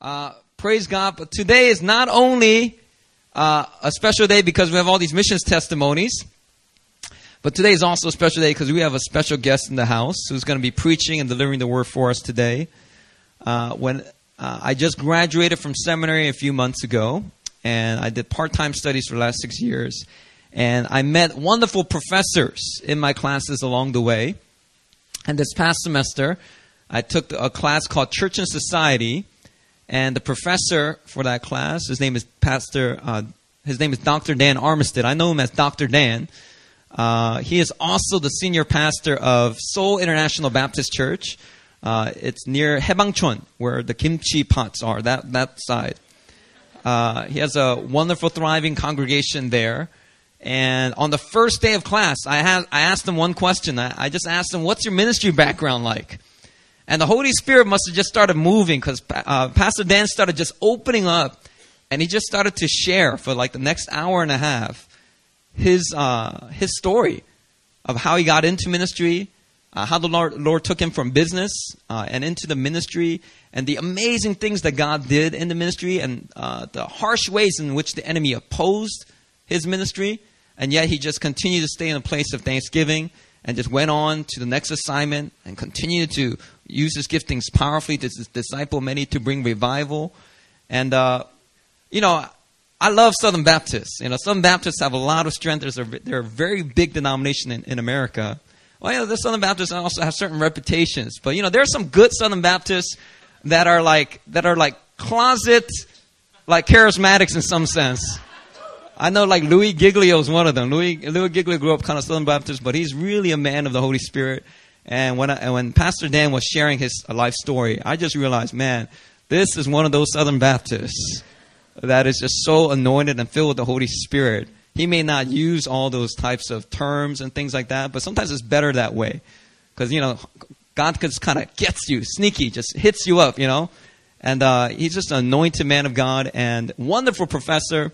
Uh, praise God. But today is not only uh, a special day because we have all these missions testimonies, but today is also a special day because we have a special guest in the house who's going to be preaching and delivering the word for us today. Uh, when uh, I just graduated from seminary a few months ago, and I did part time studies for the last six years. And I met wonderful professors in my classes along the way. And this past semester, I took a class called Church and Society. And the professor for that class, his name is Pastor, uh, his name is Dr. Dan Armistead. I know him as Dr. Dan. Uh, he is also the senior pastor of Seoul International Baptist Church. Uh, it's near Haebangchon, where the kimchi pots are, that, that side. Uh, he has a wonderful, thriving congregation there. And on the first day of class, I, had, I asked him one question. I, I just asked him, What's your ministry background like? And the Holy Spirit must have just started moving because uh, Pastor Dan started just opening up and he just started to share for like the next hour and a half his, uh, his story of how he got into ministry, uh, how the Lord, Lord, took him from business uh, and into the ministry, and the amazing things that God did in the ministry, and uh, the harsh ways in which the enemy opposed his ministry, and yet he just continued to stay in a place of thanksgiving and just went on to the next assignment and continued to use his giftings powerfully to disciple many to bring revival. And, uh, you know, I love Southern Baptists. You know, Southern Baptists have a lot of strength. There's a, they're a very big denomination in, in America. Well, you know, the Southern Baptists also have certain reputations, but you know, there are some good Southern Baptists that are like that are like closet, like charismatics in some sense. I know, like Louis Giglio is one of them. Louis Louis Giglio grew up kind of Southern Baptist, but he's really a man of the Holy Spirit. And when I, and when Pastor Dan was sharing his life story, I just realized, man, this is one of those Southern Baptists that is just so anointed and filled with the Holy Spirit he may not use all those types of terms and things like that, but sometimes it's better that way. Because, you know, God just kind of gets you, sneaky, just hits you up, you know. And uh, he's just an anointed man of God and wonderful professor.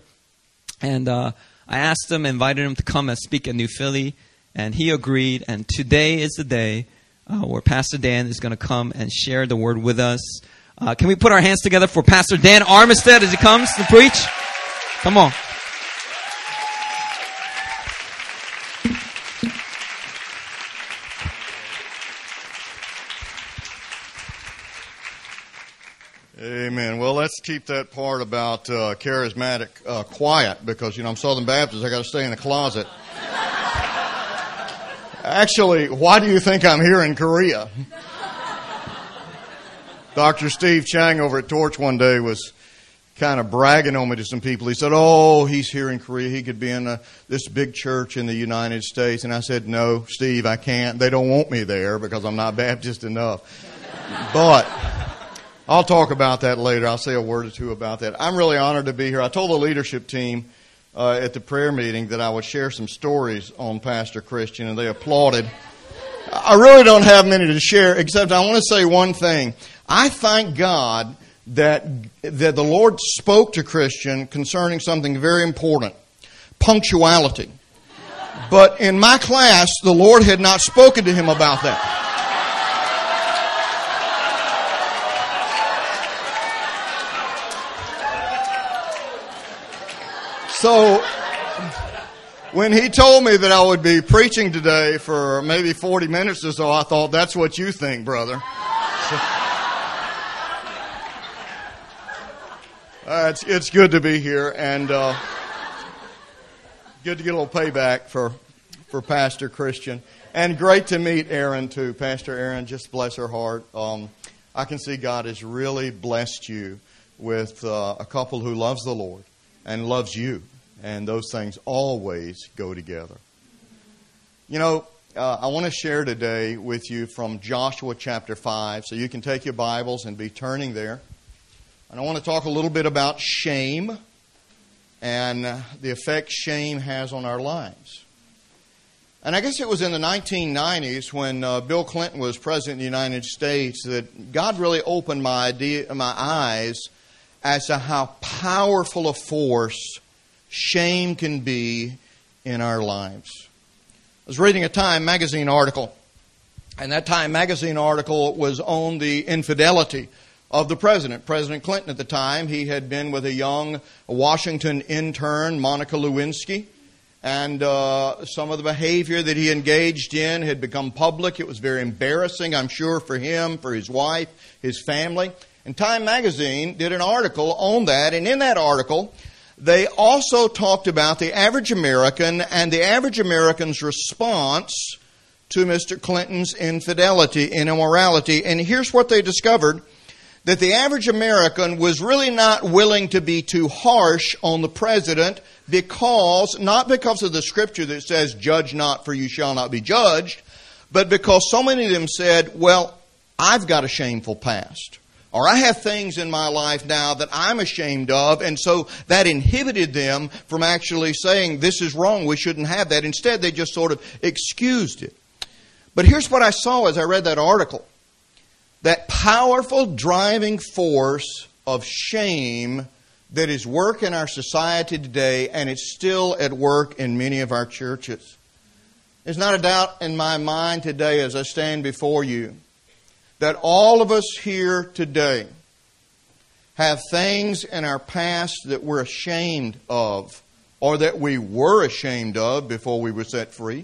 And uh, I asked him, invited him to come and speak at New Philly, and he agreed. And today is the day uh, where Pastor Dan is going to come and share the word with us. Uh, can we put our hands together for Pastor Dan Armistead as he comes to preach? Come on. Amen. Well, let's keep that part about uh, charismatic uh, quiet because, you know, I'm Southern Baptist. I got to stay in the closet. Actually, why do you think I'm here in Korea? Dr. Steve Chang over at Torch one day was kind of bragging on me to some people. He said, "Oh, he's here in Korea. He could be in a, this big church in the United States." And I said, "No, Steve, I can't. They don't want me there because I'm not Baptist enough." But I'll talk about that later. I'll say a word or two about that. I'm really honored to be here. I told the leadership team uh, at the prayer meeting that I would share some stories on Pastor Christian, and they applauded. I really don't have many to share, except I want to say one thing. I thank God that that the Lord spoke to Christian concerning something very important, punctuality. But in my class, the Lord had not spoken to him about that. So, when he told me that I would be preaching today for maybe 40 minutes or so, I thought, that's what you think, brother. So, uh, it's, it's good to be here and uh, good to get a little payback for, for Pastor Christian. And great to meet Aaron, too. Pastor Aaron, just bless her heart. Um, I can see God has really blessed you with uh, a couple who loves the Lord and loves you and those things always go together. You know, uh, I want to share today with you from Joshua chapter 5, so you can take your Bibles and be turning there. And I want to talk a little bit about shame and the effect shame has on our lives. And I guess it was in the 1990s when uh, Bill Clinton was president of the United States that God really opened my idea, my eyes as to how powerful a force shame can be in our lives. I was reading a Time magazine article, and that Time magazine article was on the infidelity of the president. President Clinton at the time, he had been with a young Washington intern, Monica Lewinsky, and uh, some of the behavior that he engaged in had become public. It was very embarrassing, I'm sure, for him, for his wife, his family. And Time magazine did an article on that, and in that article, they also talked about the average American and the average American's response to Mr. Clinton's infidelity and immorality. And here's what they discovered that the average American was really not willing to be too harsh on the president because, not because of the scripture that says, judge not for you shall not be judged, but because so many of them said, well, I've got a shameful past. Or I have things in my life now that I'm ashamed of, and so that inhibited them from actually saying, this is wrong, we shouldn't have that. Instead, they just sort of excused it. But here's what I saw as I read that article that powerful driving force of shame that is work in our society today, and it's still at work in many of our churches. There's not a doubt in my mind today as I stand before you that all of us here today have things in our past that we're ashamed of or that we were ashamed of before we were set free.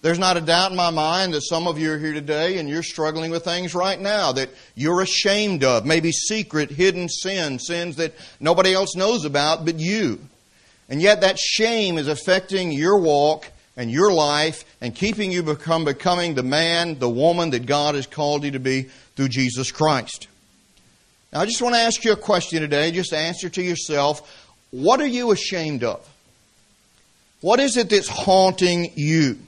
There's not a doubt in my mind that some of you are here today and you're struggling with things right now that you're ashamed of, maybe secret, hidden sins, sins that nobody else knows about but you. And yet that shame is affecting your walk and your life and keeping you become becoming the man, the woman that God has called you to be through Jesus Christ. Now I just want to ask you a question today, just answer to yourself. What are you ashamed of? What is it that's haunting you?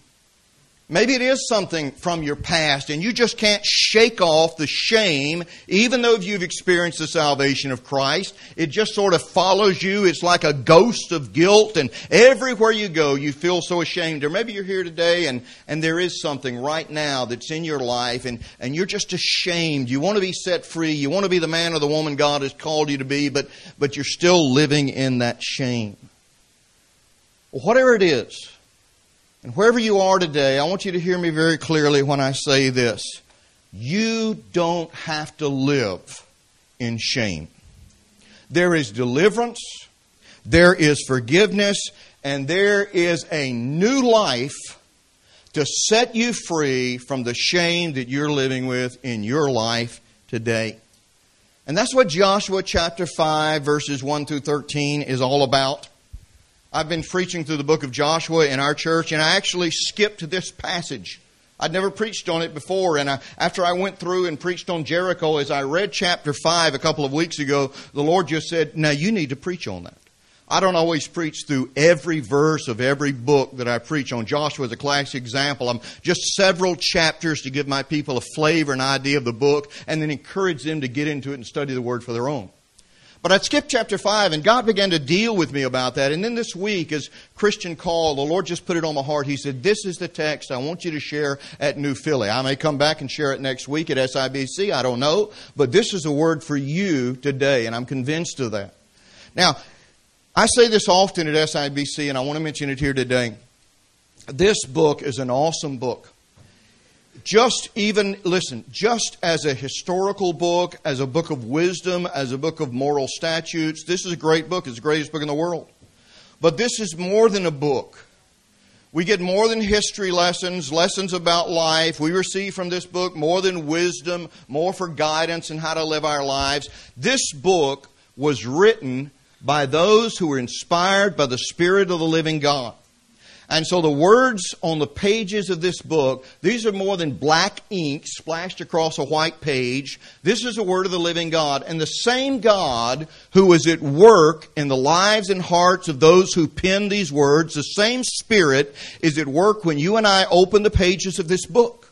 Maybe it is something from your past and you just can't shake off the shame, even though you've experienced the salvation of Christ. It just sort of follows you. It's like a ghost of guilt and everywhere you go you feel so ashamed. Or maybe you're here today and, and there is something right now that's in your life and, and you're just ashamed. You want to be set free. You want to be the man or the woman God has called you to be, but, but you're still living in that shame. Whatever it is, and wherever you are today, I want you to hear me very clearly when I say this. You don't have to live in shame. There is deliverance, there is forgiveness, and there is a new life to set you free from the shame that you're living with in your life today. And that's what Joshua chapter 5, verses 1 through 13 is all about. I've been preaching through the book of Joshua in our church, and I actually skipped this passage. I'd never preached on it before, and I, after I went through and preached on Jericho, as I read chapter 5 a couple of weeks ago, the Lord just said, Now you need to preach on that. I don't always preach through every verse of every book that I preach on. Joshua is a classic example. I'm just several chapters to give my people a flavor and idea of the book, and then encourage them to get into it and study the Word for their own. But I skipped chapter 5, and God began to deal with me about that. And then this week, as Christian called, the Lord just put it on my heart. He said, This is the text I want you to share at New Philly. I may come back and share it next week at SIBC. I don't know. But this is a word for you today, and I'm convinced of that. Now, I say this often at SIBC, and I want to mention it here today. This book is an awesome book just even, listen, just as a historical book, as a book of wisdom, as a book of moral statutes, this is a great book. It's the greatest book in the world. But this is more than a book. We get more than history lessons, lessons about life. We receive from this book more than wisdom, more for guidance in how to live our lives. This book was written by those who were inspired by the Spirit of the living God. And so the words on the pages of this book, these are more than black ink splashed across a white page. This is the word of the living God. And the same God who is at work in the lives and hearts of those who pen these words, the same Spirit is at work when you and I open the pages of this book.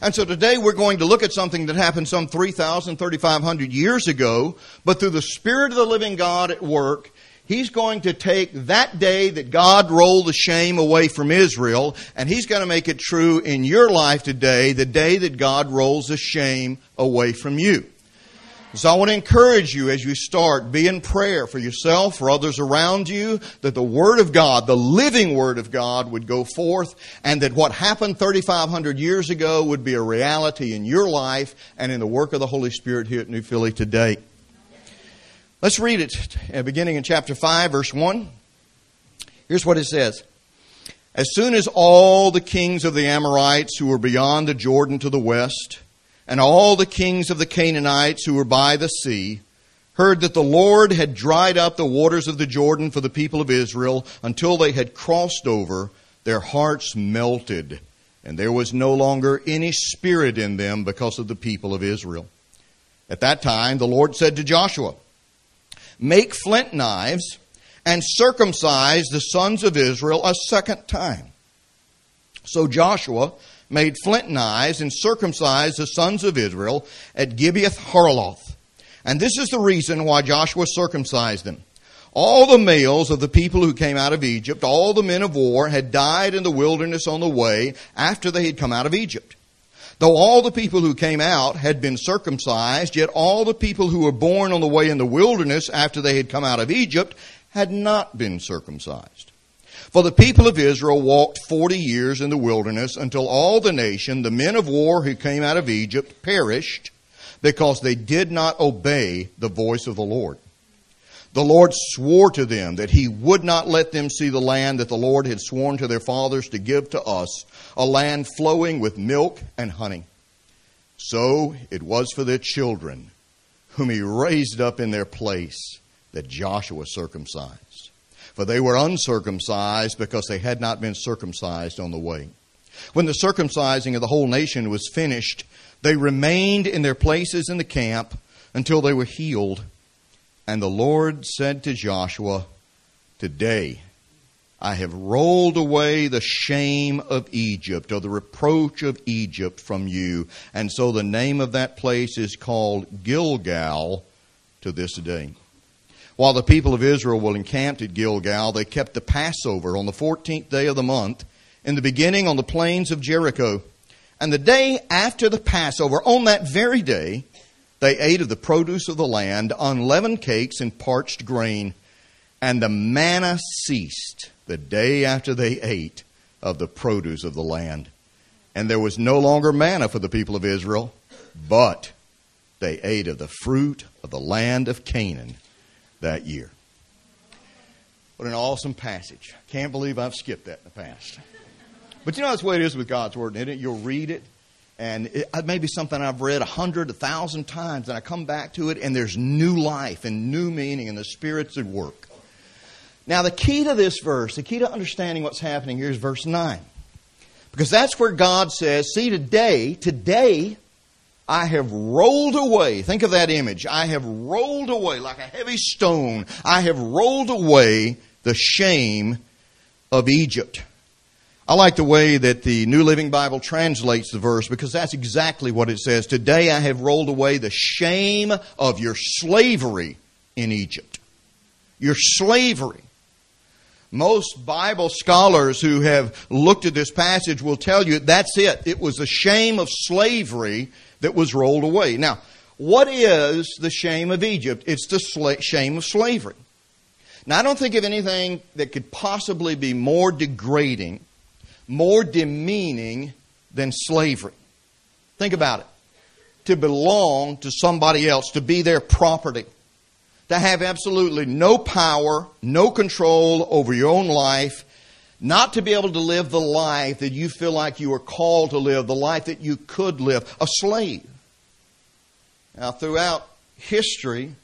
And so today we're going to look at something that happened some 3,000, 3,500 years ago, but through the Spirit of the living God at work, He's going to take that day that God rolled the shame away from Israel, and He's going to make it true in your life today, the day that God rolls the shame away from you. So I want to encourage you as you start, be in prayer for yourself, for others around you, that the Word of God, the living Word of God would go forth, and that what happened 3,500 years ago would be a reality in your life and in the work of the Holy Spirit here at New Philly today. Let's read it, uh, beginning in chapter 5, verse 1. Here's what it says. As soon as all the kings of the Amorites who were beyond the Jordan to the west, and all the kings of the Canaanites who were by the sea heard that the Lord had dried up the waters of the Jordan for the people of Israel until they had crossed over, their hearts melted, and there was no longer any spirit in them because of the people of Israel. At that time, the Lord said to Joshua, Make flint knives and circumcise the sons of Israel a second time. So Joshua made flint knives and circumcised the sons of Israel at Gibeath Haaraloth. And this is the reason why Joshua circumcised them. All the males of the people who came out of Egypt, all the men of war, had died in the wilderness on the way after they had come out of Egypt. Though all the people who came out had been circumcised, yet all the people who were born on the way in the wilderness after they had come out of Egypt had not been circumcised. For the people of Israel walked forty years in the wilderness until all the nation, the men of war who came out of Egypt, perished because they did not obey the voice of the Lord. The Lord swore to them that he would not let them see the land that the Lord had sworn to their fathers to give to us, a land flowing with milk and honey. So it was for their children, whom he raised up in their place, that Joshua circumcised for they were uncircumcised because they had not been circumcised on the way. When the circumcising of the whole nation was finished, they remained in their places in the camp until they were healed. And the Lord said to Joshua, Today I have rolled away the shame of Egypt, or the reproach of Egypt from you. And so the name of that place is called Gilgal to this day. While the people of Israel were encamped at Gilgal, they kept the Passover on the 14th day of the month, in the beginning on the plains of Jericho. And the day after the Passover, on that very day, they ate of the produce of the land, unleavened cakes and parched grain. And the manna ceased the day after they ate of the produce of the land. And there was no longer manna for the people of Israel, but they ate of the fruit of the land of Canaan that year. What an awesome passage. Can't believe I've skipped that in the past. But you know that's the way it is with God's Word, isn't it? You'll read it, and it, uh, it may be something I've read a hundred, a thousand times, and I come back to it, and there's new life and new meaning, and the Spirit's at work. Now, the key to this verse, the key to understanding what's happening here is verse 9. Because that's where God says, see, today, today, I have rolled away. Think of that image. I have rolled away like a heavy stone. I have rolled away the shame of Egypt. I like the way that the New Living Bible translates the verse because that's exactly what it says. Today I have rolled away the shame of your slavery in Egypt. Your slavery. Most Bible scholars who have looked at this passage will tell you that's it. It was the shame of slavery that was rolled away. Now, what is the shame of Egypt? It's the shame of slavery. Now, I don't think of anything that could possibly be more degrading, more demeaning than slavery. Think about it. To belong to somebody else, to be their property, to have absolutely no power, no control over your own life, not to be able to live the life that you feel like you are called to live, the life that you could live, a slave. Now, throughout history,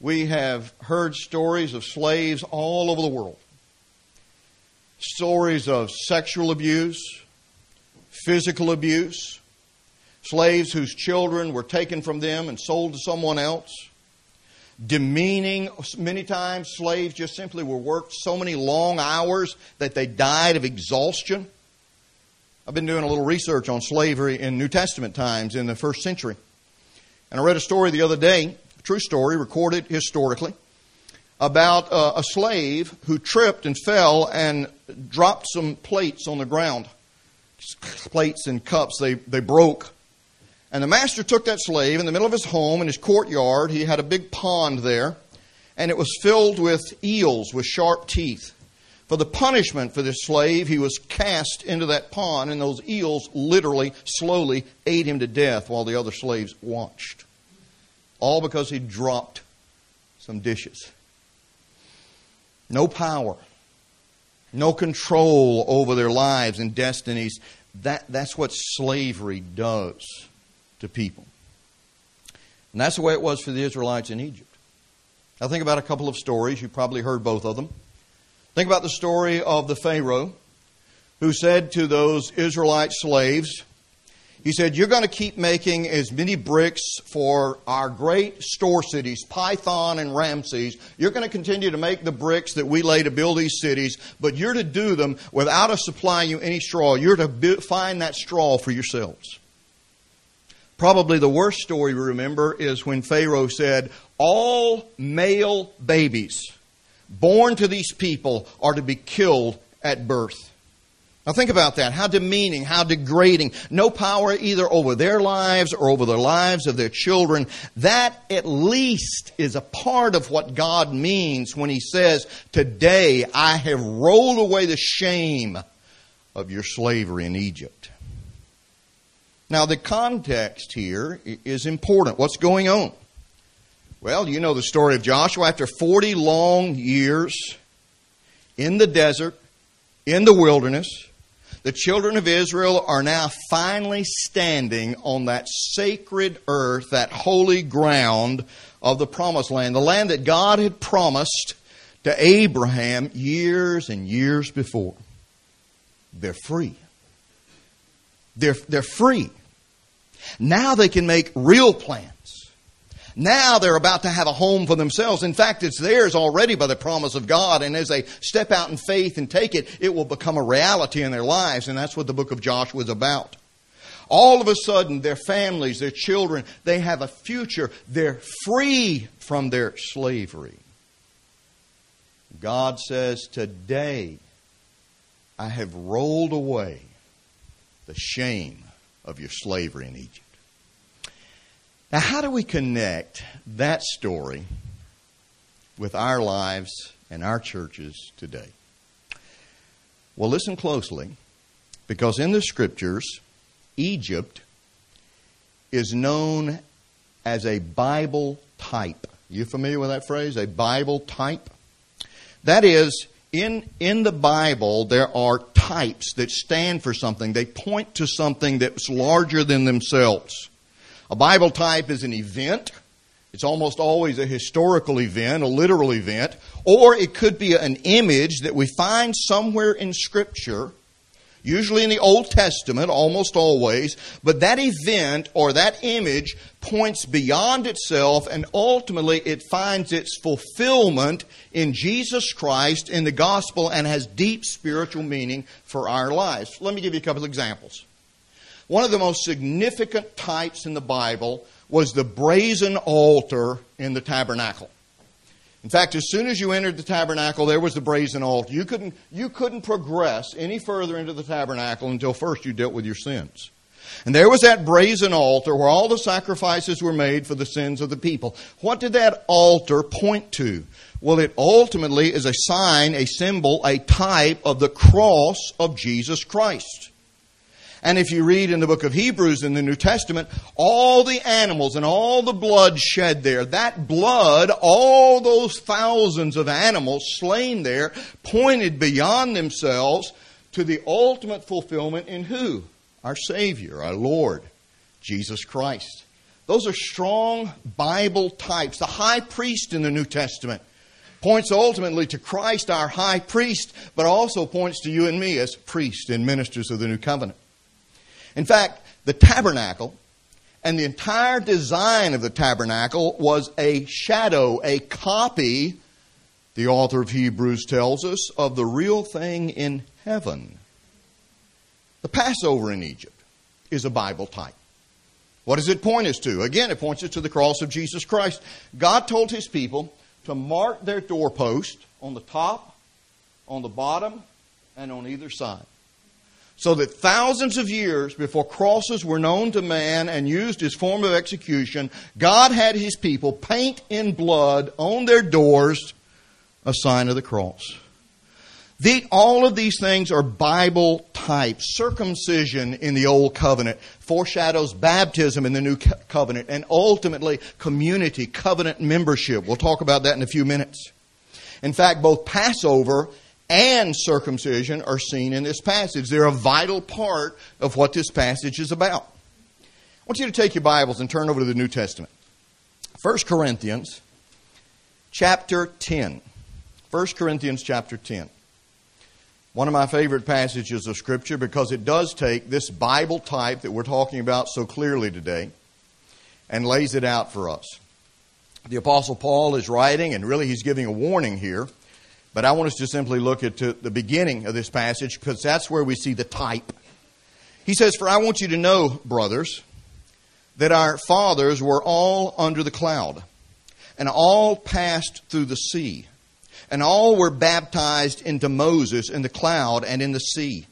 we have heard stories of slaves all over the world. Stories of sexual abuse, physical abuse, slaves whose children were taken from them and sold to someone else demeaning. Many times, slaves just simply were worked so many long hours that they died of exhaustion. I've been doing a little research on slavery in New Testament times in the first century. And I read a story the other day, a true story recorded historically, about uh, a slave who tripped and fell and dropped some plates on the ground. Plates and cups, they, they broke. And the master took that slave in the middle of his home, in his courtyard. He had a big pond there, and it was filled with eels with sharp teeth. For the punishment for this slave, he was cast into that pond, and those eels literally, slowly ate him to death while the other slaves watched. All because he dropped some dishes. No power, no control over their lives and destinies. That, that's what slavery does to people. And that's the way it was for the Israelites in Egypt. Now, think about a couple of stories. You probably heard both of them. Think about the story of the Pharaoh who said to those Israelite slaves, he said, You're going to keep making as many bricks for our great store cities, Pithom and Ramses. You're going to continue to make the bricks that we lay to build these cities, but you're to do them without us supplying you any straw. You're to find that straw for yourselves. Probably the worst story we remember is when Pharaoh said, All male babies born to these people are to be killed at birth. Now think about that. How demeaning, how degrading. No power either over their lives or over the lives of their children. That at least is a part of what God means when He says, Today I have rolled away the shame of your slavery in Egypt. Now, the context here is important. What's going on? Well, you know the story of Joshua. After 40 long years in the desert, in the wilderness, the children of Israel are now finally standing on that sacred earth, that holy ground of the promised land, the land that God had promised to Abraham years and years before. They're free. They're, they're free. Now they can make real plans. Now they're about to have a home for themselves. In fact, it's theirs already by the promise of God. And as they step out in faith and take it, it will become a reality in their lives. And that's what the book of Joshua is about. All of a sudden, their families, their children, they have a future. They're free from their slavery. God says, Today I have rolled away the shame of your slavery in Egypt. Now, how do we connect that story with our lives and our churches today? Well, listen closely, because in the scriptures, Egypt is known as a Bible type. You familiar with that phrase? A Bible type? That is, in, in the Bible, there are types that stand for something. They point to something that's larger than themselves. A Bible type is an event. It's almost always a historical event, a literal event, or it could be an image that we find somewhere in Scripture usually in the Old Testament, almost always, but that event or that image points beyond itself and ultimately it finds its fulfillment in Jesus Christ in the gospel and has deep spiritual meaning for our lives. Let me give you a couple of examples. One of the most significant types in the Bible was the brazen altar in the tabernacle. In fact, as soon as you entered the tabernacle, there was the brazen altar. You couldn't, you couldn't progress any further into the tabernacle until first you dealt with your sins. And there was that brazen altar where all the sacrifices were made for the sins of the people. What did that altar point to? Well, it ultimately is a sign, a symbol, a type of the cross of Jesus Christ. And if you read in the book of Hebrews in the New Testament, all the animals and all the blood shed there, that blood, all those thousands of animals slain there, pointed beyond themselves to the ultimate fulfillment in who? Our Savior, our Lord, Jesus Christ. Those are strong Bible types. The high priest in the New Testament points ultimately to Christ, our high priest, but also points to you and me as priests and ministers of the new covenant. In fact, the tabernacle and the entire design of the tabernacle was a shadow, a copy, the author of Hebrews tells us, of the real thing in heaven. The Passover in Egypt is a Bible type. What does it point us to? Again, it points us to the cross of Jesus Christ. God told his people to mark their doorpost on the top, on the bottom, and on either side. So that thousands of years before crosses were known to man and used as form of execution, God had his people paint in blood on their doors a sign of the cross. The, all of these things are Bible types. Circumcision in the Old Covenant foreshadows baptism in the New Covenant and ultimately community, covenant membership. We'll talk about that in a few minutes. In fact, both Passover and circumcision are seen in this passage. They're a vital part of what this passage is about. I want you to take your Bibles and turn over to the New Testament. 1 Corinthians chapter 10. 1 Corinthians chapter 10. One of my favorite passages of Scripture because it does take this Bible type that we're talking about so clearly today and lays it out for us. The Apostle Paul is writing, and really he's giving a warning here but I want us to simply look at the beginning of this passage because that's where we see the type. He says, For I want you to know, brothers, that our fathers were all under the cloud, and all passed through the sea, and all were baptized into Moses in the cloud and in the sea.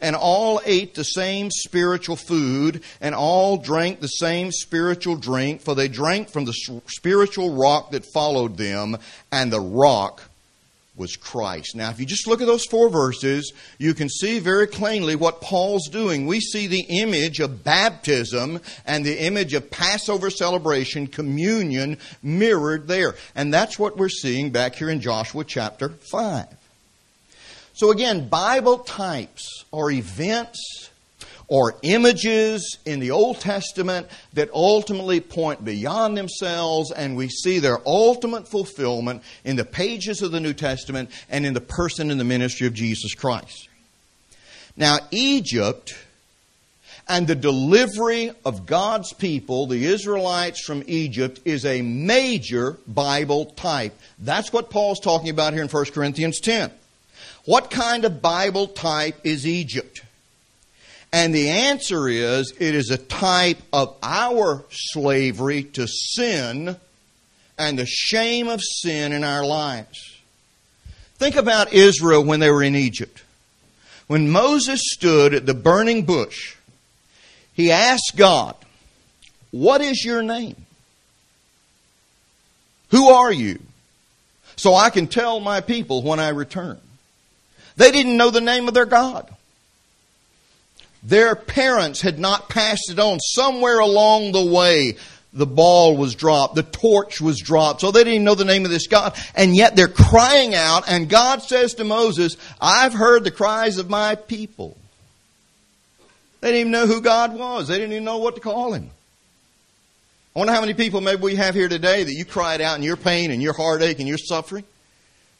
And all ate the same spiritual food, and all drank the same spiritual drink, for they drank from the spiritual rock that followed them, and the rock was Christ. Now, if you just look at those four verses, you can see very plainly what Paul's doing. We see the image of baptism and the image of Passover celebration, communion, mirrored there. And that's what we're seeing back here in Joshua chapter 5. So, again, Bible types are events or images in the Old Testament that ultimately point beyond themselves, and we see their ultimate fulfillment in the pages of the New Testament and in the person and the ministry of Jesus Christ. Now, Egypt and the delivery of God's people, the Israelites from Egypt, is a major Bible type. That's what Paul's talking about here in 1 Corinthians 10. What kind of Bible type is Egypt? And the answer is it is a type of our slavery to sin and the shame of sin in our lives. Think about Israel when they were in Egypt. When Moses stood at the burning bush, he asked God, What is your name? Who are you? So I can tell my people when I return. They didn't know the name of their God. Their parents had not passed it on. Somewhere along the way, the ball was dropped, the torch was dropped, so they didn't know the name of this God. And yet they're crying out, and God says to Moses, I've heard the cries of my people. They didn't even know who God was. They didn't even know what to call him. I wonder how many people maybe we have here today that you cried out in your pain and your heartache and your suffering.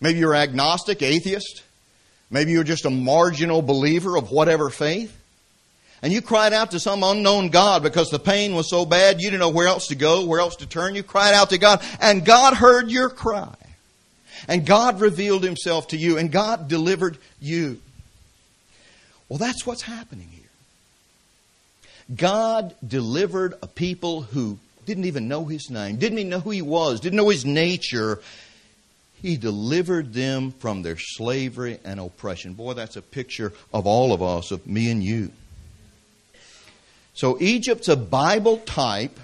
Maybe you're agnostic, atheist. Maybe you're just a marginal believer of whatever faith and you cried out to some unknown God because the pain was so bad you didn't know where else to go, where else to turn. You cried out to God, and God heard your cry. And God revealed Himself to you, and God delivered you. Well, that's what's happening here. God delivered a people who didn't even know His name, didn't even know who He was, didn't know His nature. He delivered them from their slavery and oppression. Boy, that's a picture of all of us, of me and you. So Egypt's a Bible type.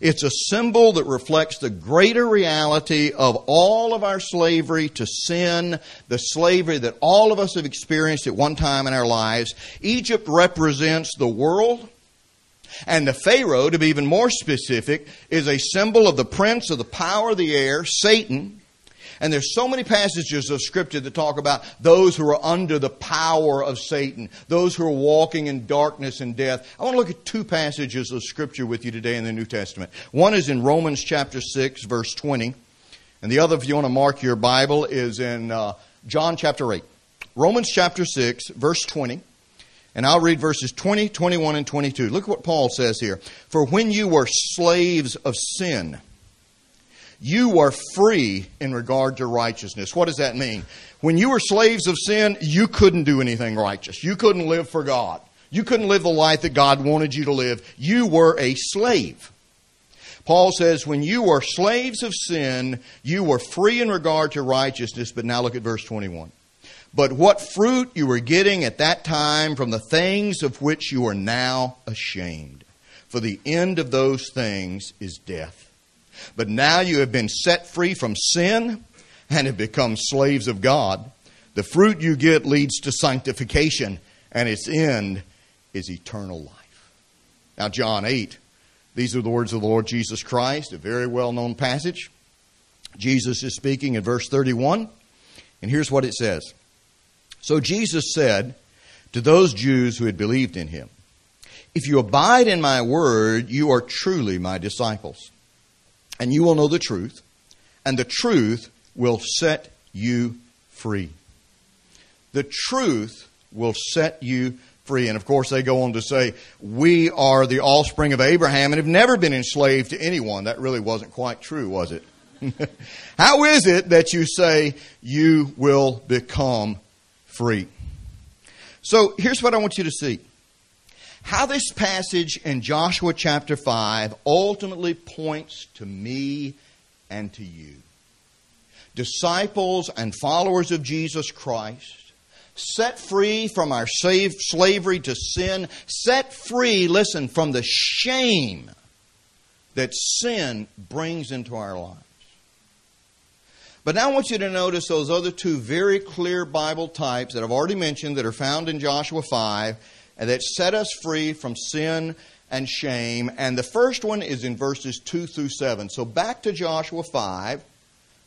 It's a symbol that reflects the greater reality of all of our slavery to sin, the slavery that all of us have experienced at one time in our lives. Egypt represents the world. And the Pharaoh, to be even more specific, is a symbol of the prince of the power of the air, Satan, and there's so many passages of scripture that talk about those who are under the power of Satan, those who are walking in darkness and death. I want to look at two passages of scripture with you today in the New Testament. One is in Romans chapter 6, verse 20. And the other, if you want to mark your Bible, is in uh, John chapter 8. Romans chapter 6, verse 20. And I'll read verses 20, 21, and 22. Look at what Paul says here. For when you were slaves of sin, you are free in regard to righteousness. What does that mean? When you were slaves of sin, you couldn't do anything righteous. You couldn't live for God. You couldn't live the life that God wanted you to live. You were a slave. Paul says, when you were slaves of sin, you were free in regard to righteousness. But now look at verse 21. but what fruit you were getting at that time from the things of which you are now ashamed. For the end of those things is death. But now you have been set free from sin and have become slaves of God. The fruit you get leads to sanctification, and its end is eternal life. Now, John 8, these are the words of the Lord Jesus Christ, a very well known passage. Jesus is speaking in verse 31, and here's what it says So Jesus said to those Jews who had believed in him, If you abide in my word, you are truly my disciples, and you will know the truth, and the truth will set you free. The truth will set you free. And of course, they go on to say, We are the offspring of Abraham and have never been enslaved to anyone. That really wasn't quite true, was it? How is it that you say you will become free? So here's what I want you to see. How this passage in Joshua chapter 5 ultimately points to me and to you. Disciples and followers of Jesus Christ, set free from our slavery to sin, set free, listen, from the shame that sin brings into our lives. But now I want you to notice those other two very clear Bible types that I've already mentioned that are found in Joshua 5 and that set us free from sin and shame. And the first one is in verses 2 through 7. So back to Joshua 5.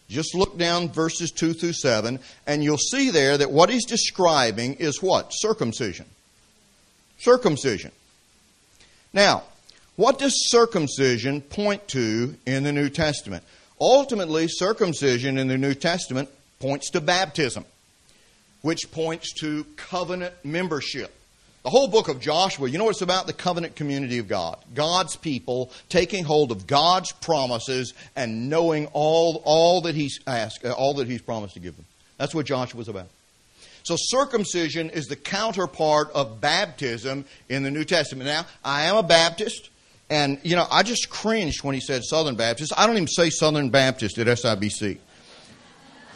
Just look down verses 2 through 7, and you'll see there that what he's describing is what? Circumcision. Circumcision. Now, what does circumcision point to in the New Testament? Ultimately, circumcision in the New Testament points to baptism, which points to covenant membership. The whole book of Joshua, you know it's about? The covenant community of God. God's people taking hold of God's promises and knowing all, all that He's asked, uh, all that He's promised to give them. That's what Joshua was about. So circumcision is the counterpart of baptism in the New Testament. Now, I am a Baptist, and you know, I just cringed when he said Southern Baptist. I don't even say Southern Baptist at SIBC.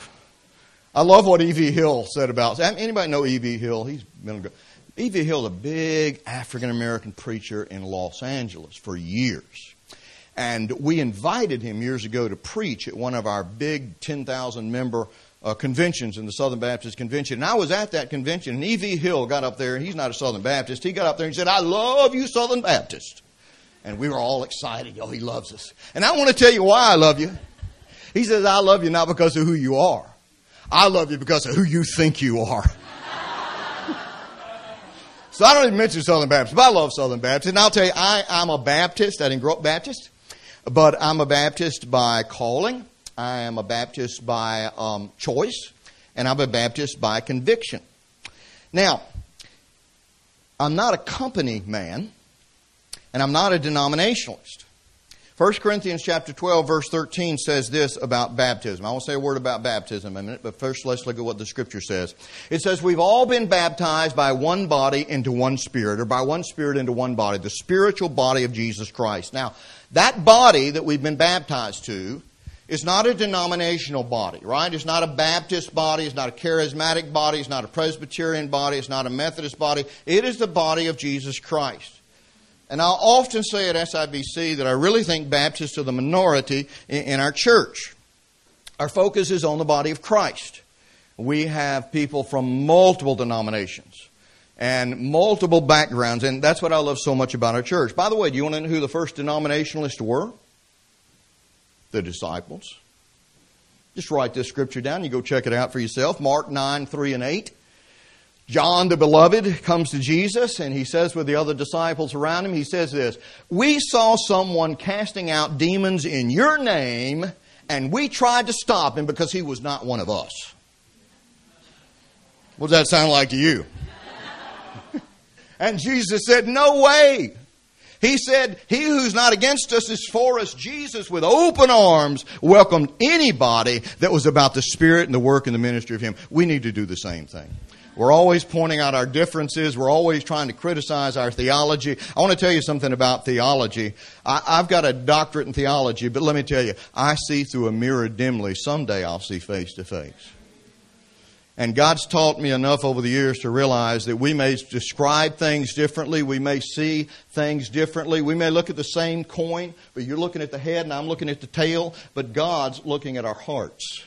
I love what E.V. Hill said about. Anybody know E.V. Hill? He's been a E.V. Hill, a big African American preacher in Los Angeles for years. And we invited him years ago to preach at one of our big 10,000 member uh, conventions in the Southern Baptist Convention. And I was at that convention, and E.V. Hill got up there, he's not a Southern Baptist. He got up there and said, I love you, Southern Baptist. And we were all excited. Oh, he loves us. And I want to tell you why I love you. He says, I love you not because of who you are. I love you because of who you think you are. So I don't even mention Southern Baptist, but I love Southern Baptist. And I'll tell you, I, I'm a Baptist. I didn't grow up Baptist, but I'm a Baptist by calling. I am a Baptist by um, choice, and I'm a Baptist by conviction. Now, I'm not a company man, and I'm not a denominationalist. 1 Corinthians chapter 12, verse 13 says this about baptism. I won't say a word about baptism in a minute, but first let's look at what the scripture says. It says, We've all been baptized by one body into one spirit, or by one spirit into one body, the spiritual body of Jesus Christ. Now, that body that we've been baptized to is not a denominational body, right? It's not a Baptist body, it's not a charismatic body, it's not a Presbyterian body, it's not a Methodist body. It is the body of Jesus Christ. And I'll often say at SIBC that I really think Baptists are the minority in our church. Our focus is on the body of Christ. We have people from multiple denominations and multiple backgrounds, and that's what I love so much about our church. By the way, do you want to know who the first denominationalists were? The disciples. Just write this scripture down. You go check it out for yourself. Mark 9, 3 and 8. John the beloved comes to Jesus and he says with the other disciples around him, he says this, We saw someone casting out demons in your name and we tried to stop him because he was not one of us. What does that sound like to you? and Jesus said, No way. He said, He who's not against us is for us. Jesus, with open arms, welcomed anybody that was about the Spirit and the work and the ministry of Him. We need to do the same thing. We're always pointing out our differences. We're always trying to criticize our theology. I want to tell you something about theology. I, have got a doctorate in theology, but let me tell you, I see through a mirror dimly. Someday I'll see face to face. And God's taught me enough over the years to realize that we may describe things differently. We may see things differently. We may look at the same coin, but you're looking at the head and I'm looking at the tail, but God's looking at our hearts.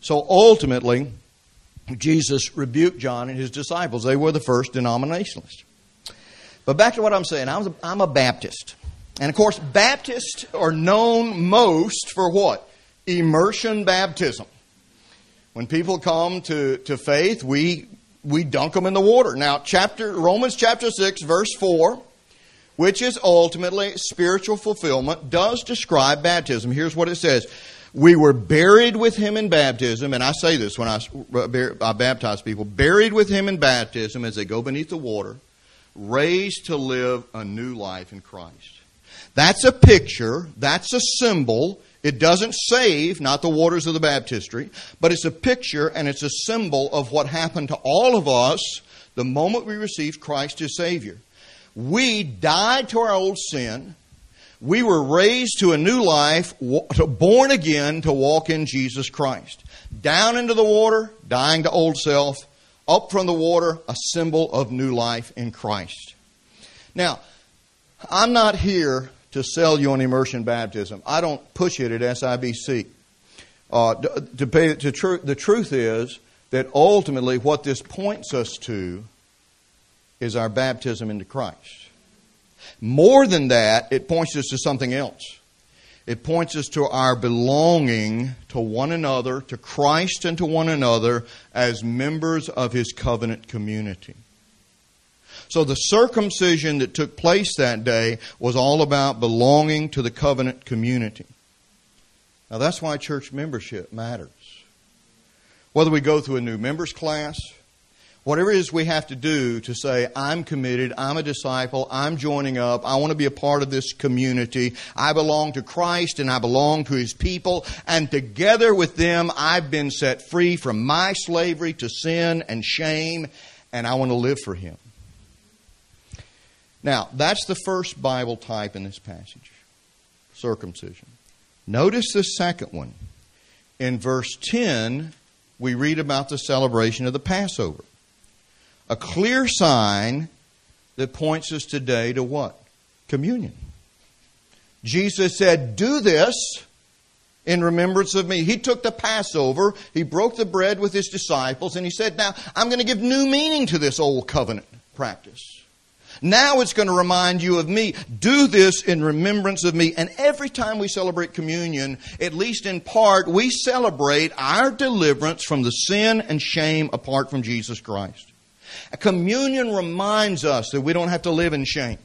So ultimately, Jesus rebuked John and his disciples. They were the first denominationalists. But back to what I'm saying, I'm a, I'm a Baptist. And of course, Baptists are known most for what? Immersion baptism. When people come to, to faith, we, we dunk them in the water. Now, chapter, Romans chapter 6, verse 4, which is ultimately spiritual fulfillment, does describe baptism. Here's what it says. We were buried with him in baptism, and I say this when I, uh, I baptize people buried with him in baptism as they go beneath the water, raised to live a new life in Christ. That's a picture, that's a symbol it doesn't save, not the waters of the baptistry, but it's a picture and it's a symbol of what happened to all of us the moment we received Christ as Savior. We died to our old sin. We were raised to a new life, born again to walk in Jesus Christ. Down into the water, dying to old self. Up from the water, a symbol of new life in Christ. Now, I'm not here to sell you on immersion baptism. I don't push it at SIBC. Uh, to to tr- the truth is that ultimately what this points us to is our baptism into Christ. More than that, it points us to something else. It points us to our belonging to one another, to Christ and to one another as members of His covenant community. So the circumcision that took place that day was all about belonging to the covenant community. Now that's why church membership matters. Whether we go through a new members class, whatever it is we have to do to say, I'm committed, I'm a disciple, I'm joining up, I want to be a part of this community, I belong to Christ and I belong to His people, and together with them I've been set free from my slavery to sin and shame, and I want to live for Him. Now, that's the first Bible type in this passage circumcision. Notice the second one. In verse 10, we read about the celebration of the Passover. A clear sign that points us today to what? Communion. Jesus said, Do this in remembrance of me. He took the Passover, he broke the bread with his disciples, and he said, Now I'm going to give new meaning to this old covenant practice. Now it's going to remind you of me. Do this in remembrance of me. And every time we celebrate communion, at least in part, we celebrate our deliverance from the sin and shame apart from Jesus Christ. Communion reminds us that we don't have to live in shame.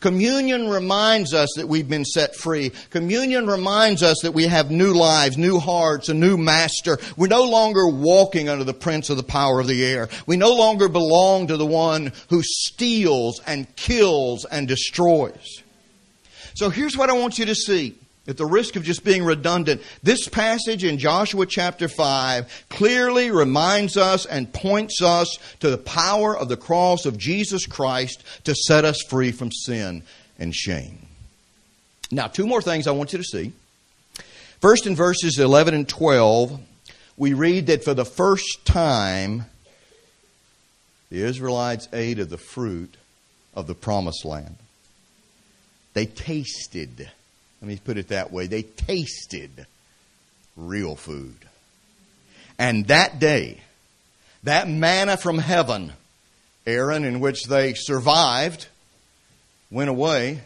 Communion reminds us that we've been set free. Communion reminds us that we have new lives, new hearts, a new master. We're no longer walking under the prince of the power of the air. We no longer belong to the one who steals and kills and destroys. So here's what I want you to see at the risk of just being redundant, this passage in Joshua chapter 5 clearly reminds us and points us to the power of the cross of Jesus Christ to set us free from sin and shame. Now, two more things I want you to see. First, in verses 11 and 12, we read that for the first time, the Israelites ate of the fruit of the promised land. They tasted let me put it that way. They tasted real food. And that day, that manna from heaven, Aaron, in which they survived, went away.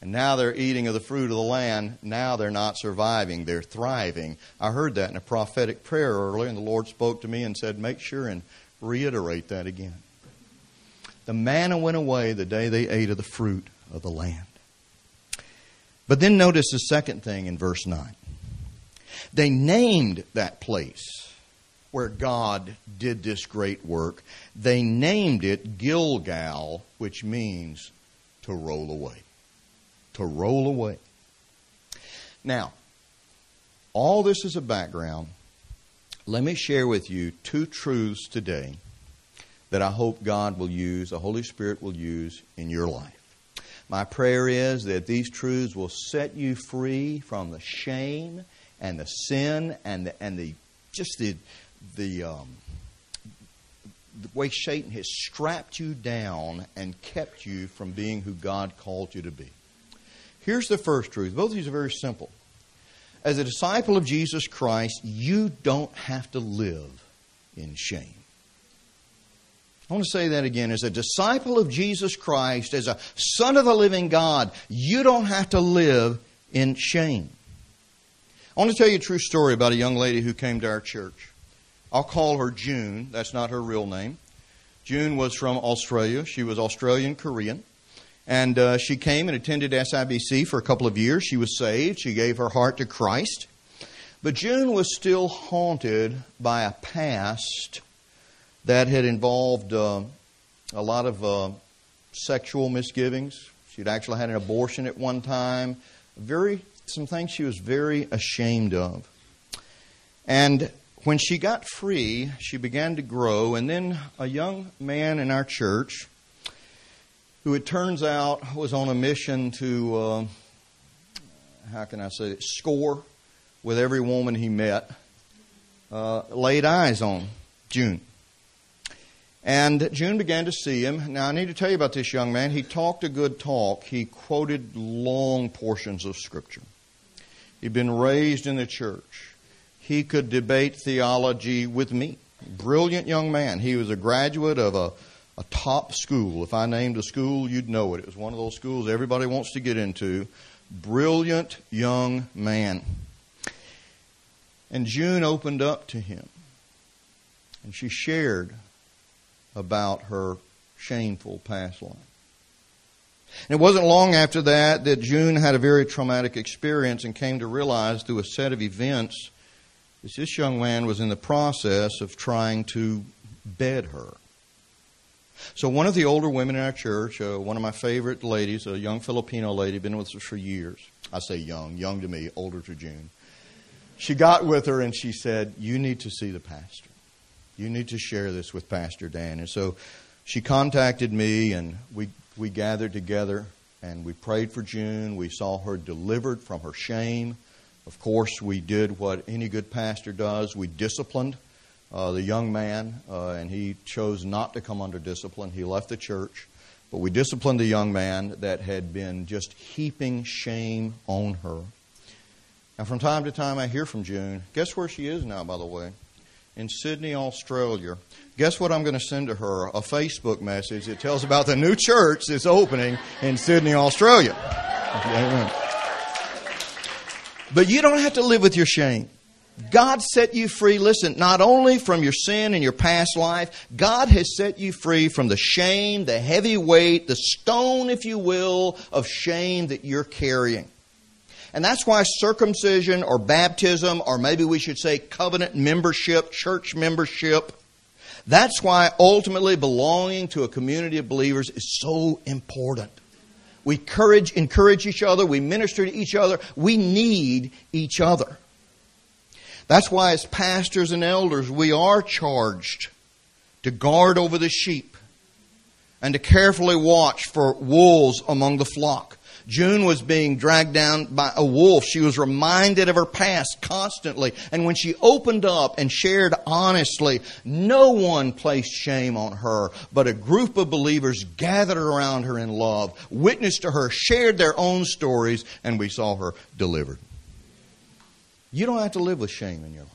And now they're eating of the fruit of the land. Now they're not surviving, they're thriving. I heard that in a prophetic prayer earlier, and the Lord spoke to me and said, Make sure and reiterate that again. The manna went away the day they ate of the fruit of the land. But then notice the second thing in verse 9. They named that place where God did this great work. They named it Gilgal, which means to roll away. To roll away. Now, all this is a background. Let me share with you two truths today that I hope God will use, the Holy Spirit will use in your life. My prayer is that these truths will set you free from the shame and the sin and the, and the just the the um, the way Satan has strapped you down and kept you from being who God called you to be. Here's the first truth. Both of these are very simple. As a disciple of Jesus Christ, you don't have to live in shame. I want to say that again. As a disciple of Jesus Christ, as a son of the living God, you don't have to live in shame. I want to tell you a true story about a young lady who came to our church. I'll call her June. That's not her real name. June was from Australia. She was Australian Korean. And uh, she came and attended SIBC for a couple of years. She was saved. She gave her heart to Christ. But June was still haunted by a past that had involved uh, a lot of uh, sexual misgivings. She'd actually had an abortion at one time. Very some things she was very ashamed of. And when she got free, she began to grow, and then a young man in our church, who it turns out was on a mission to, uh, how can I say it, score with every woman he met, uh, laid eyes on June. And June began to see him. Now, I need to tell you about this young man. He talked a good talk. He quoted long portions of Scripture. He'd been raised in the church he could debate theology with me. Brilliant young man. He was a graduate of a, a top school. If I named a school, you'd know it. It was one of those schools everybody wants to get into. Brilliant young man. And June opened up to him. And she shared about her shameful past life. And it wasn't long after that that June had a very traumatic experience and came to realize through a set of events that this young man was in the process of trying to bed her. So one of the older women in our church, uh, one of my favorite ladies, a young Filipino lady, been with us for years. I say young, young to me, older to June. She got with her and she said, "You need to see the pastor. You need to share this with Pastor Dan." And so she contacted me, and we we gathered together and we prayed for June. We saw her delivered from her shame. Of course, we did what any good pastor does. We disciplined uh, the young man, uh, and he chose not to come under discipline. He left the church. But we disciplined the young man that had been just heaping shame on her. And from time to time, I hear from June. Guess where she is now, by the way? In Sydney, Australia. Guess what I'm going to send to her? A Facebook message that tells about the new church that's opening in Sydney, Australia. Amen. But you don't have to live with your shame. God set you free, listen, not only from your sin and your past life, God has set you free from the shame, the heavy weight, the stone, if you will, of shame that you're carrying. And that's why circumcision or baptism, or maybe we should say covenant membership, church membership, that's why ultimately belonging to a community of believers is so important. We encourage, encourage each other. We minister to each other. We need each other. That's why, as pastors and elders, we are charged to guard over the sheep and to carefully watch for wolves among the flock. June was being dragged down by a wolf. She was reminded of her past constantly. And when she opened up and shared honestly, no one placed shame on her, but a group of believers gathered around her in love, witnessed to her, shared their own stories, and we saw her delivered. You don't have to live with shame in your life.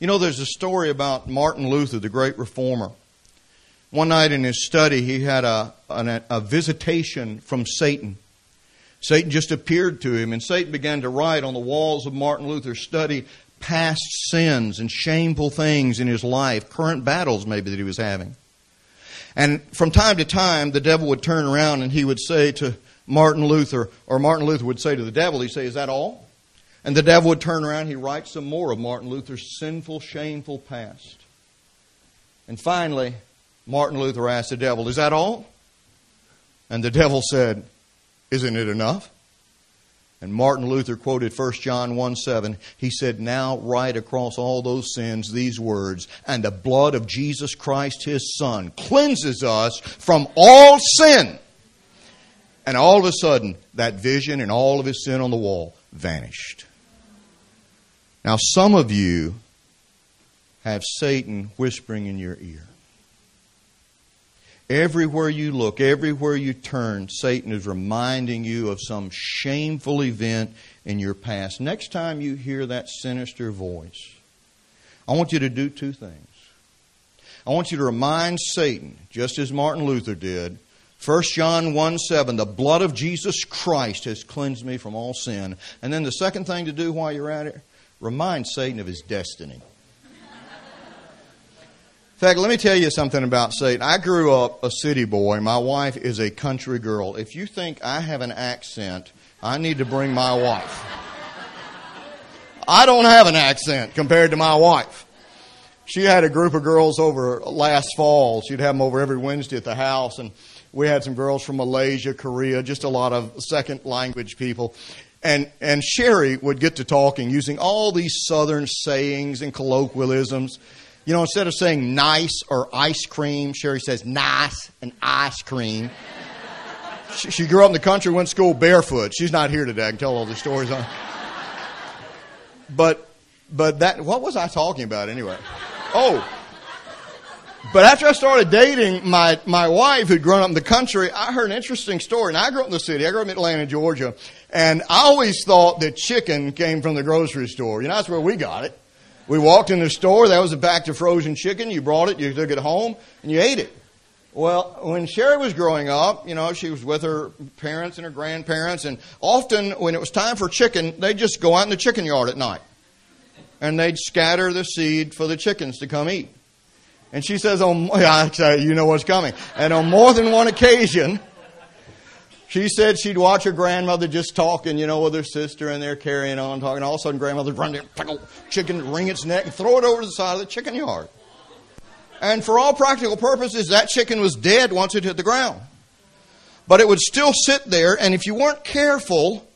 You know, there's a story about Martin Luther, the great reformer. One night in his study, he had a, a, a visitation from Satan. Satan just appeared to him, and Satan began to write on the walls of Martin Luther's study past sins and shameful things in his life, current battles maybe that he was having. And from time to time, the devil would turn around and he would say to Martin Luther, or Martin Luther would say to the devil, he'd say, Is that all? And the devil would turn around, he'd write some more of Martin Luther's sinful, shameful past. And finally, Martin Luther asked the devil, Is that all? And the devil said, isn't it enough? And Martin Luther quoted 1 John 1 7. He said, Now write across all those sins these words, and the blood of Jesus Christ, his Son, cleanses us from all sin. And all of a sudden, that vision and all of his sin on the wall vanished. Now, some of you have Satan whispering in your ear. Everywhere you look, everywhere you turn, Satan is reminding you of some shameful event in your past. Next time you hear that sinister voice, I want you to do two things. I want you to remind Satan, just as Martin Luther did, 1 John 1 7, the blood of Jesus Christ has cleansed me from all sin. And then the second thing to do while you're at it, remind Satan of his destiny. Fact, let me tell you something about Satan. I grew up a city boy. My wife is a country girl. If you think I have an accent, I need to bring my wife. I don't have an accent compared to my wife. She had a group of girls over last fall. She'd have them over every Wednesday at the house, and we had some girls from Malaysia, Korea, just a lot of second language people. And, and Sherry would get to talking using all these southern sayings and colloquialisms. You know, instead of saying nice or ice cream, Sherry says nice and ice cream. she, she, grew up in the country, went to school barefoot. She's not here today. I can tell all the stories on. But, but that, what was I talking about anyway? Oh. But after I started dating my, my wife who'd grown up in the country, I heard an interesting story. And I grew up in the city. I grew up in Atlanta, Georgia. And I always thought that chicken came from the grocery store. You know, that's where we got it. We walked in the store, that was a pack of frozen chicken. You brought it, you took it home, and you ate it. Well, when Sherry was growing up, you know, she was with her parents and her grandparents, and often when it was time for chicken, they'd just go out in the chicken yard at night. And they'd scatter the seed for the chickens to come eat. And she says, oh, yeah, you know what's coming. And on more than one occasion, she said she'd watch her grandmother just talking, you know, with her sister, and they're carrying on talking. All of a sudden, grandmother run there, pickle chicken, wring its neck, and throw it over the side of the chicken yard. And for all practical purposes, that chicken was dead once it hit the ground. But it would still sit there, and if you weren't careful,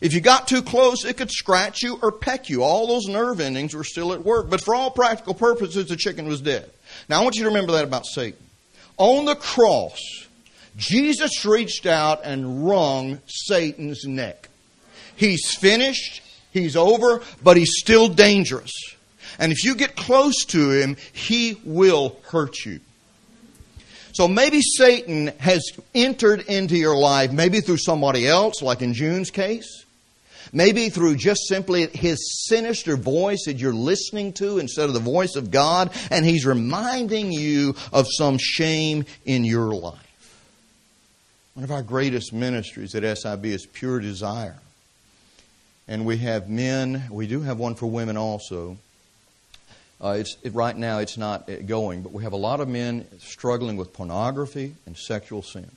if you got too close, it could scratch you or peck you. All those nerve endings were still at work. But for all practical purposes, the chicken was dead. Now, I want you to remember that about Satan. On the cross, Jesus reached out and wrung Satan's neck. He's finished, he's over, but he's still dangerous. And if you get close to him, he will hurt you. So maybe Satan has entered into your life, maybe through somebody else, like in June's case. Maybe through just simply his sinister voice that you're listening to instead of the voice of God, and he's reminding you of some shame in your life. One of our greatest ministries at SIB is Pure Desire. And we have men, we do have one for women also. Uh, it's, it, right now it's not going, but we have a lot of men struggling with pornography and sexual sin.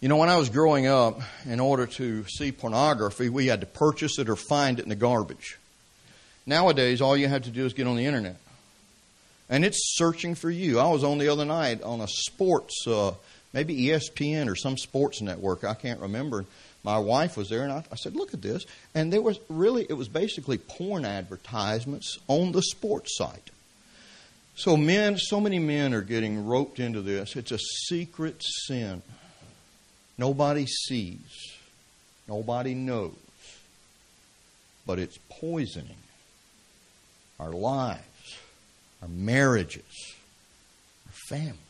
You know, when I was growing up, in order to see pornography, we had to purchase it or find it in the garbage. Nowadays, all you have to do is get on the internet. And it's searching for you. I was on the other night on a sports uh, maybe ESPN or some sports network. I can't remember. My wife was there, and I, I said, "Look at this." And there was really, it was basically porn advertisements on the sports site. So men, so many men are getting roped into this. It's a secret sin. Nobody sees. Nobody knows. But it's poisoning our lives, our marriages, our families.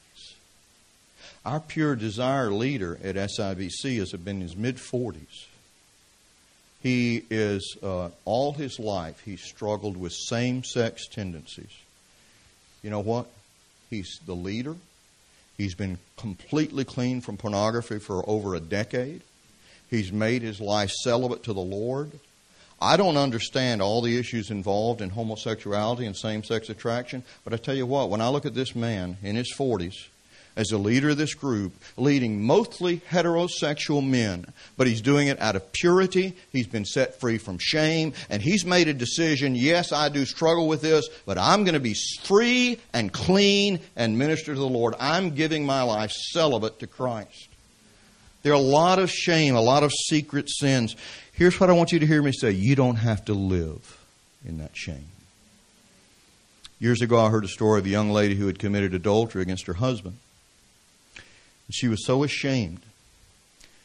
Our pure desire leader at SIBC has been in his mid 40s. He is, uh, all his life, he struggled with same sex tendencies. You know what? He's the leader. He's been completely clean from pornography for over a decade. He's made his life celibate to the Lord. I don't understand all the issues involved in homosexuality and same sex attraction, but I tell you what, when I look at this man in his 40s, as a leader of this group, leading mostly heterosexual men, but he's doing it out of purity. He's been set free from shame, and he's made a decision yes, I do struggle with this, but I'm going to be free and clean and minister to the Lord. I'm giving my life celibate to Christ. There are a lot of shame, a lot of secret sins. Here's what I want you to hear me say you don't have to live in that shame. Years ago, I heard a story of a young lady who had committed adultery against her husband. She was so ashamed.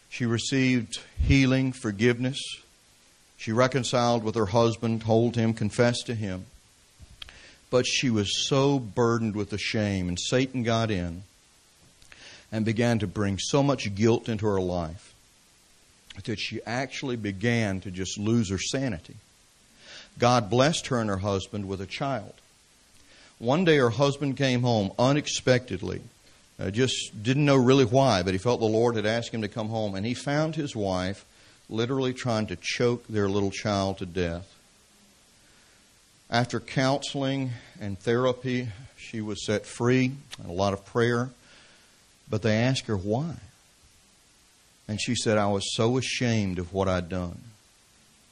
She received healing, forgiveness. She reconciled with her husband, told him, confessed to him. But she was so burdened with the shame, and Satan got in and began to bring so much guilt into her life that she actually began to just lose her sanity. God blessed her and her husband with a child. One day her husband came home unexpectedly. Uh, just didn't know really why, but he felt the Lord had asked him to come home, and he found his wife literally trying to choke their little child to death. After counseling and therapy, she was set free and a lot of prayer. But they asked her why. And she said, I was so ashamed of what I'd done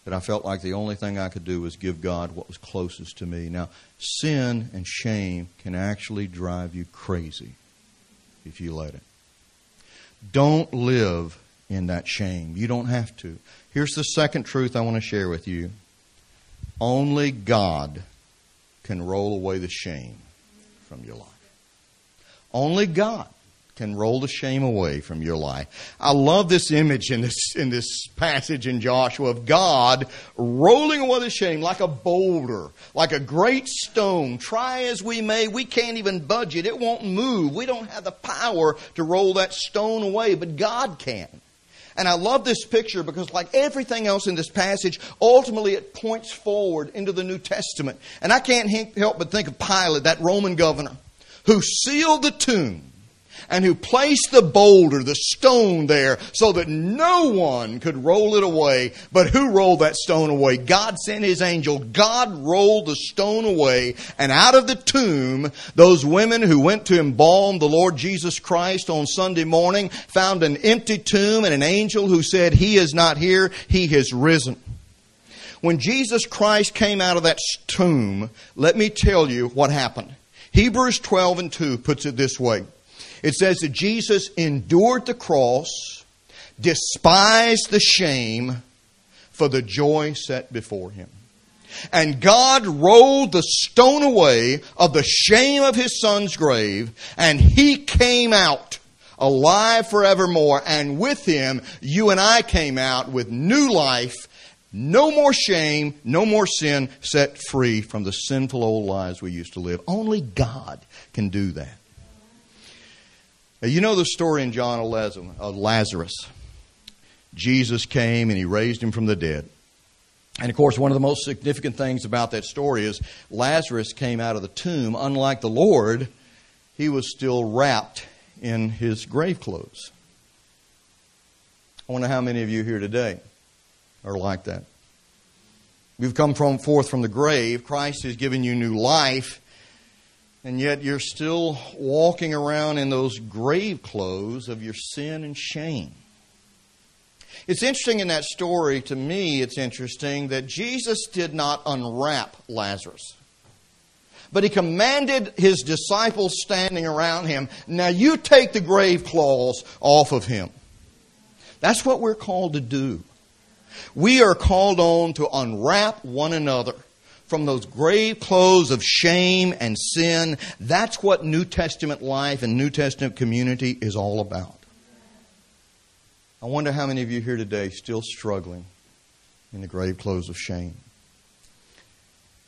that I felt like the only thing I could do was give God what was closest to me. Now, sin and shame can actually drive you crazy if you let it. Don't live in that shame. You don't have to. Here's the second truth I want to share with you only God can roll away the shame from your life. Only God can roll the shame away from your life. I love this image in this, in this passage in Joshua of God rolling away the shame like a boulder, like a great stone. Try as we may, we can't even budge it. It won't move. We don't have the power to roll that stone away, but God can. And I love this picture because, like everything else in this passage, ultimately it points forward into the New Testament. And I can't help but think of Pilate, that Roman governor, who sealed the tomb and who placed the boulder, the stone there, so that no one could roll it away. But who rolled that stone away? God sent his angel. God rolled the stone away, and out of the tomb, those women who went to embalm the Lord Jesus Christ on Sunday morning found an empty tomb and an angel who said, He is not here, He has risen. When Jesus Christ came out of that tomb, let me tell you what happened. Hebrews 12 and 2 puts it this way. It says that Jesus endured the cross, despised the shame for the joy set before him. And God rolled the stone away of the shame of his son's grave, and he came out alive forevermore. And with him, you and I came out with new life, no more shame, no more sin, set free from the sinful old lives we used to live. Only God can do that. You know the story in John 11 of Lazarus. Jesus came and he raised him from the dead. And of course, one of the most significant things about that story is Lazarus came out of the tomb. Unlike the Lord, he was still wrapped in his grave clothes. I wonder how many of you here today are like that. You've come from forth from the grave. Christ has given you new life and yet you're still walking around in those grave clothes of your sin and shame. It's interesting in that story, to me, it's interesting that Jesus did not unwrap Lazarus. But he commanded his disciples standing around him, now you take the grave clothes off of him. That's what we're called to do. We are called on to unwrap one another from those grave clothes of shame and sin. That's what New Testament life and New Testament community is all about. I wonder how many of you here today still struggling in the grave clothes of shame.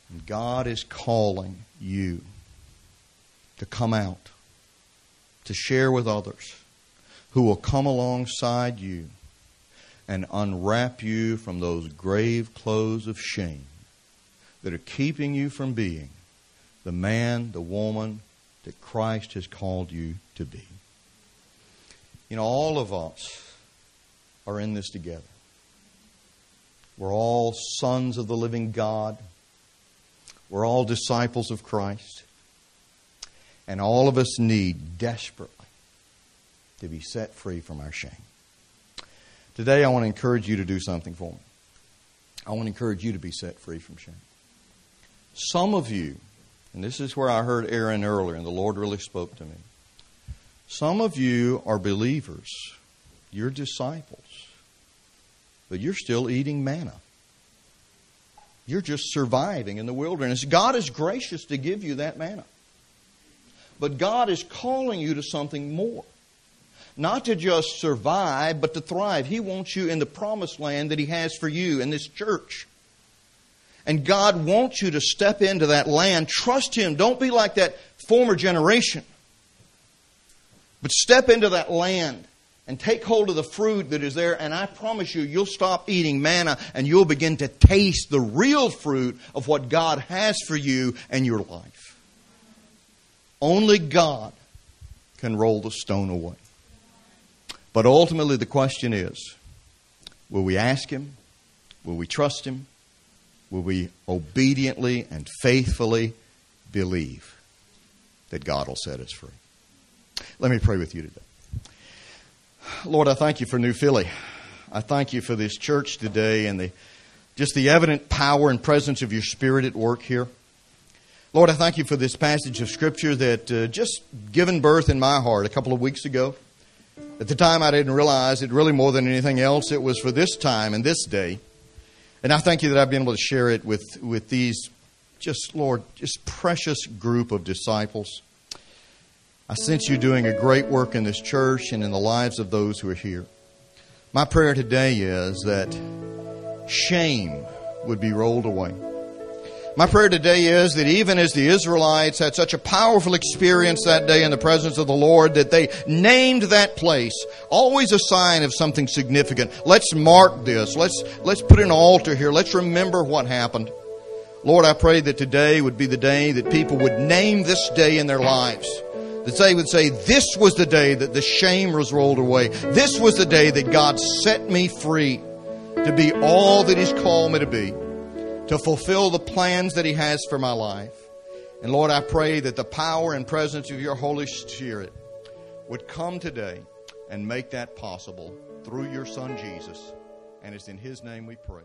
And God is calling you to come out, to share with others who will come alongside you and unwrap you from those grave clothes of shame that are keeping you from being the man, the woman that Christ has called you to be. You know, all of us are in this together. We're all sons of the living God. We're all disciples of Christ. And all of us need desperately to be set free from our shame. Today, I want to encourage you to do something for me. I want to encourage you to be set free from shame. Some of you, and this is where I heard Aaron earlier, and the Lord really spoke to me. Some of you are believers, you're disciples, but you're still eating manna. You're just surviving in the wilderness. God is gracious to give you that manna. But God is calling you to something more. Not to just survive, but to thrive. He wants you in the promised land that He has for you in this church. And God wants you to step into that land. Trust Him. Don't be like that former generation. But step into that land and take hold of the fruit that is there, and I promise you, you'll stop eating manna and you'll begin to taste the real fruit of what God has for you and your life. Only God can roll the stone away. But ultimately, the question is will we ask Him? Will we trust Him? Will we obediently and faithfully believe that God will set us free? Let me pray with you today. Lord, I thank you for New Philly. I thank you for this church today and the, just the evident power and presence of your Spirit at work here. Lord, I thank you for this passage of Scripture that uh, just given birth in my heart a couple of weeks ago. At the time, I didn't realize it really more than anything else, it was for this time and this day. And I thank you that I've been able to share it with, with these just, Lord, just precious group of disciples. I sense you doing a great work in this church and in the lives of those who are here. My prayer today is that shame would be rolled away. My prayer today is that even as the Israelites had such a powerful experience that day in the presence of the Lord that they named that place, always a sign of something significant. Let's mark this. Let's, let's put an altar here. Let's remember what happened. Lord, I pray that today would be the day that people would name this day in their lives that they would say, This was the day that the shame was rolled away. This was the day that God set me free to be all that He's called me to be, to fulfill the plans that He has for my life. And Lord, I pray that the power and presence of your Holy Spirit would come today and make that possible through your Son Jesus. And it's in His name we pray.